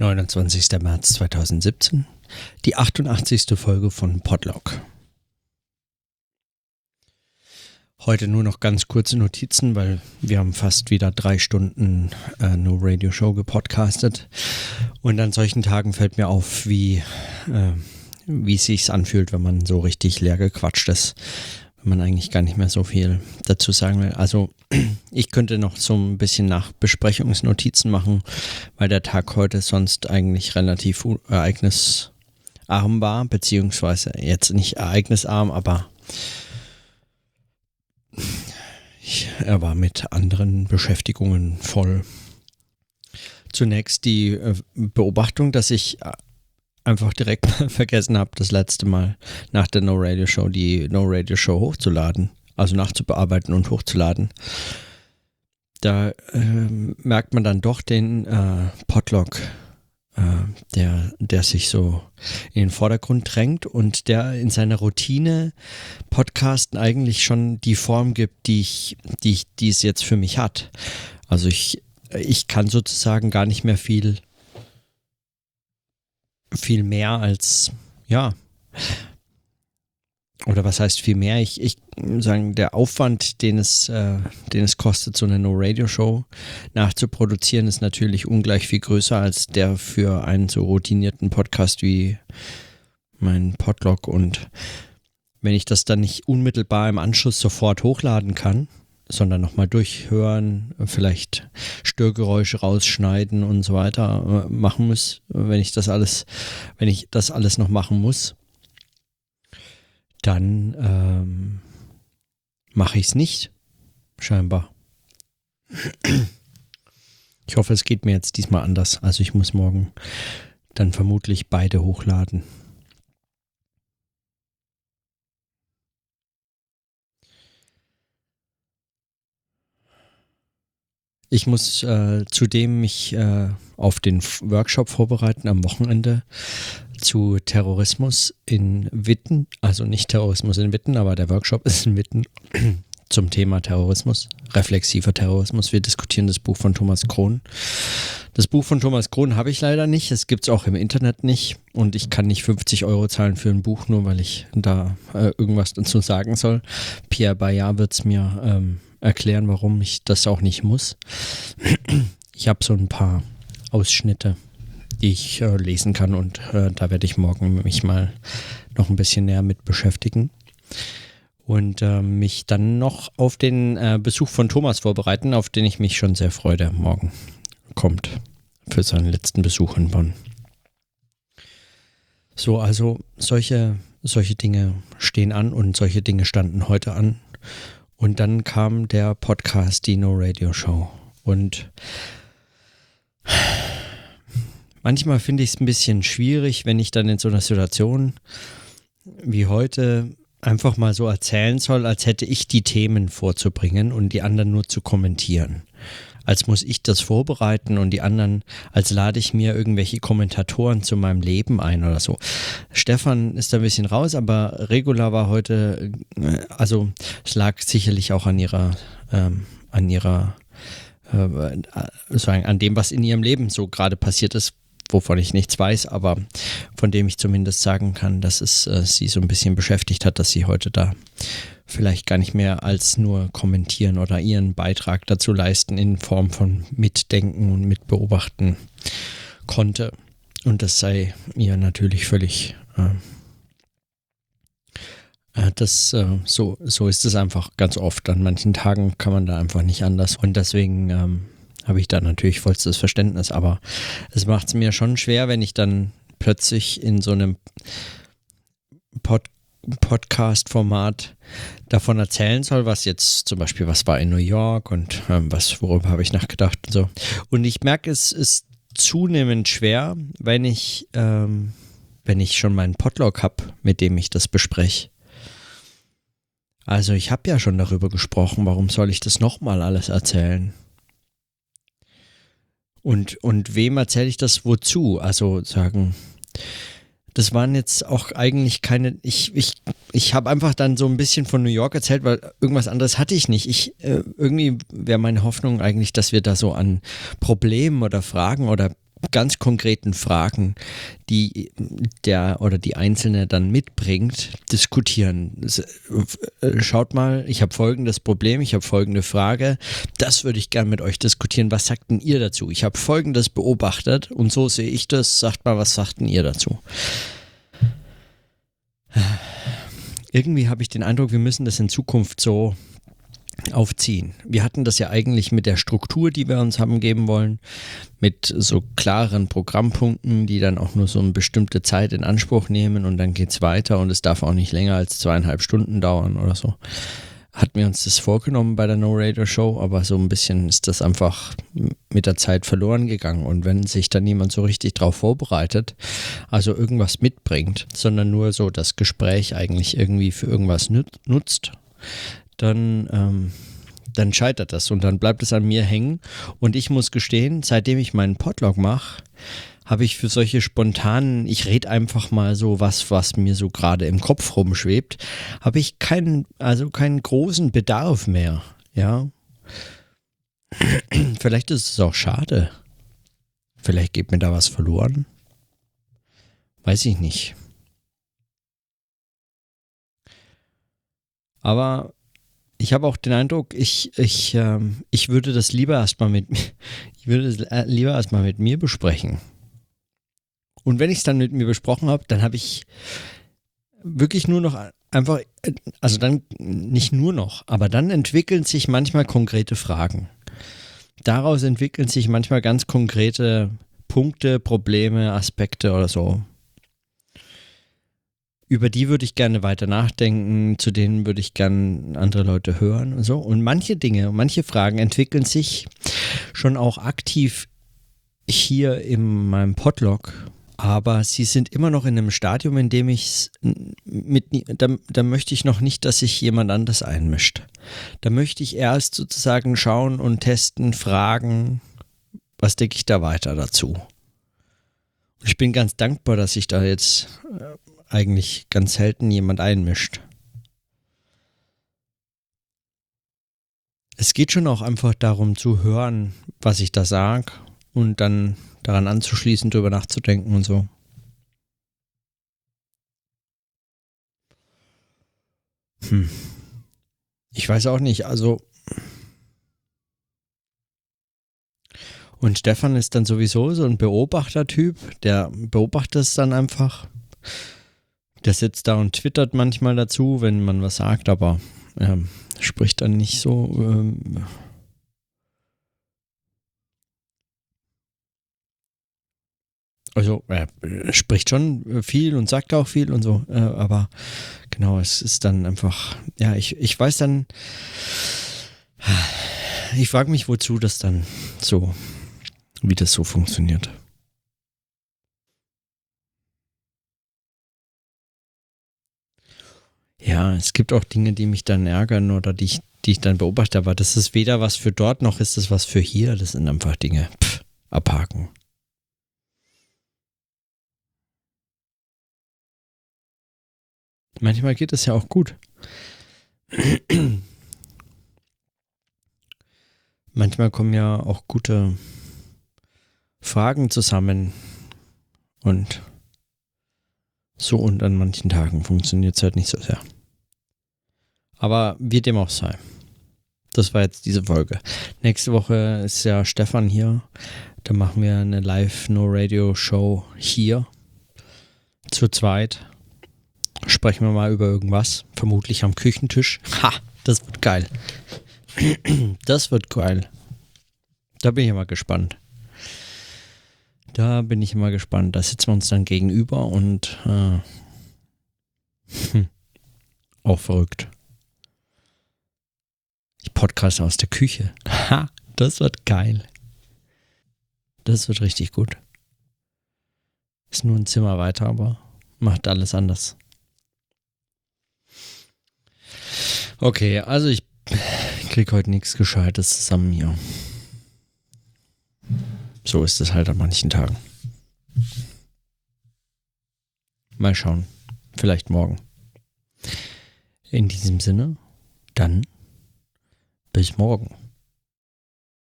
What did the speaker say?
29. März 2017, die 88. Folge von Podlog. Heute nur noch ganz kurze Notizen, weil wir haben fast wieder drei Stunden äh, No Radio Show gepodcastet. Und an solchen Tagen fällt mir auf, wie, äh, wie es sich anfühlt, wenn man so richtig leer gequatscht ist man eigentlich gar nicht mehr so viel dazu sagen will. Also ich könnte noch so ein bisschen nach Besprechungsnotizen machen, weil der Tag heute sonst eigentlich relativ ereignisarm war, beziehungsweise jetzt nicht ereignisarm, aber er war mit anderen Beschäftigungen voll. Zunächst die äh, Beobachtung, dass ich einfach direkt vergessen habe, das letzte Mal nach der No Radio Show die No Radio Show hochzuladen, also nachzubearbeiten und hochzuladen. Da äh, merkt man dann doch den äh, Podlog, äh, der, der sich so in den Vordergrund drängt und der in seiner Routine Podcasten eigentlich schon die Form gibt, die ich, die ich, die es jetzt für mich hat. Also ich, ich kann sozusagen gar nicht mehr viel viel mehr als, ja, oder was heißt viel mehr? Ich, ich sagen, der Aufwand, den es, äh, den es kostet, so eine No-Radio-Show nachzuproduzieren, ist natürlich ungleich viel größer als der für einen so routinierten Podcast wie mein Podlog. Und wenn ich das dann nicht unmittelbar im Anschluss sofort hochladen kann, sondern nochmal durchhören, vielleicht Störgeräusche rausschneiden und so weiter äh, machen muss, wenn ich das alles, wenn ich das alles noch machen muss, dann ähm, mache ich es nicht, scheinbar. Ich hoffe, es geht mir jetzt diesmal anders. Also ich muss morgen dann vermutlich beide hochladen. Ich muss äh, zudem mich äh, auf den Workshop vorbereiten am Wochenende zu Terrorismus in Witten. Also nicht Terrorismus in Witten, aber der Workshop ist in Witten zum Thema Terrorismus, reflexiver Terrorismus. Wir diskutieren das Buch von Thomas Krohn. Das Buch von Thomas Krohn habe ich leider nicht. Es gibt es auch im Internet nicht. Und ich kann nicht 50 Euro zahlen für ein Buch, nur weil ich da äh, irgendwas dazu sagen soll. Pierre Bayard wird es mir ähm, erklären, warum ich das auch nicht muss. Ich habe so ein paar Ausschnitte, die ich äh, lesen kann und äh, da werde ich morgen mich mal noch ein bisschen näher mit beschäftigen und äh, mich dann noch auf den äh, Besuch von Thomas vorbereiten, auf den ich mich schon sehr freue, der morgen kommt für seinen letzten Besuch in Bonn. So, also solche, solche Dinge stehen an und solche Dinge standen heute an. Und dann kam der Podcast Dino Radio Show. Und manchmal finde ich es ein bisschen schwierig, wenn ich dann in so einer Situation wie heute einfach mal so erzählen soll, als hätte ich die Themen vorzubringen und die anderen nur zu kommentieren als muss ich das vorbereiten und die anderen, als lade ich mir irgendwelche Kommentatoren zu meinem Leben ein oder so. Stefan ist da ein bisschen raus, aber Regula war heute, äh, also es lag sicherlich auch an ihrer, ähm, an ihrer, äh, sagen, an dem, was in ihrem Leben so gerade passiert ist, wovon ich nichts weiß, aber von dem ich zumindest sagen kann, dass es äh, sie so ein bisschen beschäftigt hat, dass sie heute da vielleicht gar nicht mehr als nur kommentieren oder ihren Beitrag dazu leisten in Form von Mitdenken und Mitbeobachten konnte. Und das sei ihr natürlich völlig. Äh, äh, das, äh, so, so ist es einfach ganz oft. An manchen Tagen kann man da einfach nicht anders. Und deswegen ähm, habe ich da natürlich vollstes Verständnis. Aber es macht es mir schon schwer, wenn ich dann plötzlich in so einem Podcast Podcast-Format davon erzählen soll, was jetzt zum Beispiel, was war in New York und ähm, was, worüber habe ich nachgedacht und so. Und ich merke, es ist zunehmend schwer, wenn ich, ähm, wenn ich schon meinen Podlog habe, mit dem ich das bespreche. Also ich habe ja schon darüber gesprochen, warum soll ich das nochmal alles erzählen? Und, und wem erzähle ich das wozu? Also sagen, das waren jetzt auch eigentlich keine. Ich, ich, ich habe einfach dann so ein bisschen von New York erzählt, weil irgendwas anderes hatte ich nicht. Ich, äh, irgendwie wäre meine Hoffnung eigentlich, dass wir da so an Problemen oder Fragen oder ganz konkreten Fragen, die der oder die Einzelne dann mitbringt, diskutieren. Äh, schaut mal, ich habe folgendes Problem, ich habe folgende Frage, das würde ich gerne mit euch diskutieren. Was sagt denn ihr dazu? Ich habe folgendes beobachtet und so sehe ich das. Sagt mal, was sagt denn ihr dazu? Irgendwie habe ich den Eindruck, wir müssen das in Zukunft so aufziehen. Wir hatten das ja eigentlich mit der Struktur, die wir uns haben geben wollen, mit so klaren Programmpunkten, die dann auch nur so eine bestimmte Zeit in Anspruch nehmen und dann geht es weiter und es darf auch nicht länger als zweieinhalb Stunden dauern oder so. Hatten wir uns das vorgenommen bei der No Radio Show, aber so ein bisschen ist das einfach mit der Zeit verloren gegangen. Und wenn sich dann niemand so richtig drauf vorbereitet, also irgendwas mitbringt, sondern nur so das Gespräch eigentlich irgendwie für irgendwas nutzt, dann, ähm, dann scheitert das und dann bleibt es an mir hängen. Und ich muss gestehen, seitdem ich meinen Podlog mache, habe ich für solche spontanen, ich rede einfach mal so was, was mir so gerade im Kopf rumschwebt, habe ich keinen, also keinen großen Bedarf mehr. Ja. Vielleicht ist es auch schade. Vielleicht geht mir da was verloren. Weiß ich nicht. Aber ich habe auch den Eindruck, ich, ich, ähm, ich würde das lieber erstmal mit ich würde es äh, lieber erstmal mit mir besprechen. Und wenn ich es dann mit mir besprochen habe, dann habe ich wirklich nur noch einfach, also dann nicht nur noch, aber dann entwickeln sich manchmal konkrete Fragen. Daraus entwickeln sich manchmal ganz konkrete Punkte, Probleme, Aspekte oder so über die würde ich gerne weiter nachdenken, zu denen würde ich gerne andere Leute hören und so. Und manche Dinge, manche Fragen entwickeln sich schon auch aktiv hier in meinem Podlog, aber sie sind immer noch in einem Stadium, in dem ich mit, da, da möchte ich noch nicht, dass sich jemand anders einmischt. Da möchte ich erst sozusagen schauen und testen, fragen, was denke ich da weiter dazu. Ich bin ganz dankbar, dass ich da jetzt äh, eigentlich ganz selten jemand einmischt. Es geht schon auch einfach darum zu hören, was ich da sage und dann daran anzuschließen, darüber nachzudenken und so. Hm. Ich weiß auch nicht, also. Und Stefan ist dann sowieso so ein Beobachtertyp, der beobachtet es dann einfach. Der sitzt da und twittert manchmal dazu, wenn man was sagt, aber ähm, spricht dann nicht so. Ähm, also er spricht schon viel und sagt auch viel und so, äh, aber genau, es ist dann einfach, ja, ich, ich weiß dann, ich frage mich, wozu das dann so, wie das so funktioniert. Ja, es gibt auch Dinge, die mich dann ärgern oder die ich, die ich dann beobachte, aber das ist weder was für dort noch ist es was für hier. Das sind einfach Dinge. Pff, abhaken. Manchmal geht es ja auch gut. Manchmal kommen ja auch gute Fragen zusammen und so und an manchen Tagen funktioniert es halt nicht so sehr. Aber wie dem auch sei. Das war jetzt diese Folge. Nächste Woche ist ja Stefan hier. Da machen wir eine Live-No-Radio-Show hier. Zu zweit. Sprechen wir mal über irgendwas. Vermutlich am Küchentisch. Ha, das wird geil. Das wird geil. Da bin ich mal gespannt. Da bin ich immer gespannt. Da sitzen wir uns dann gegenüber und äh, hm, auch verrückt. Ich podcast aus der Küche. Ha, das wird geil. Das wird richtig gut. Ist nur ein Zimmer weiter, aber macht alles anders. Okay, also ich krieg heute nichts Gescheites zusammen hier. So ist es halt an manchen Tagen. Mal schauen. Vielleicht morgen. In diesem Sinne, dann bis morgen.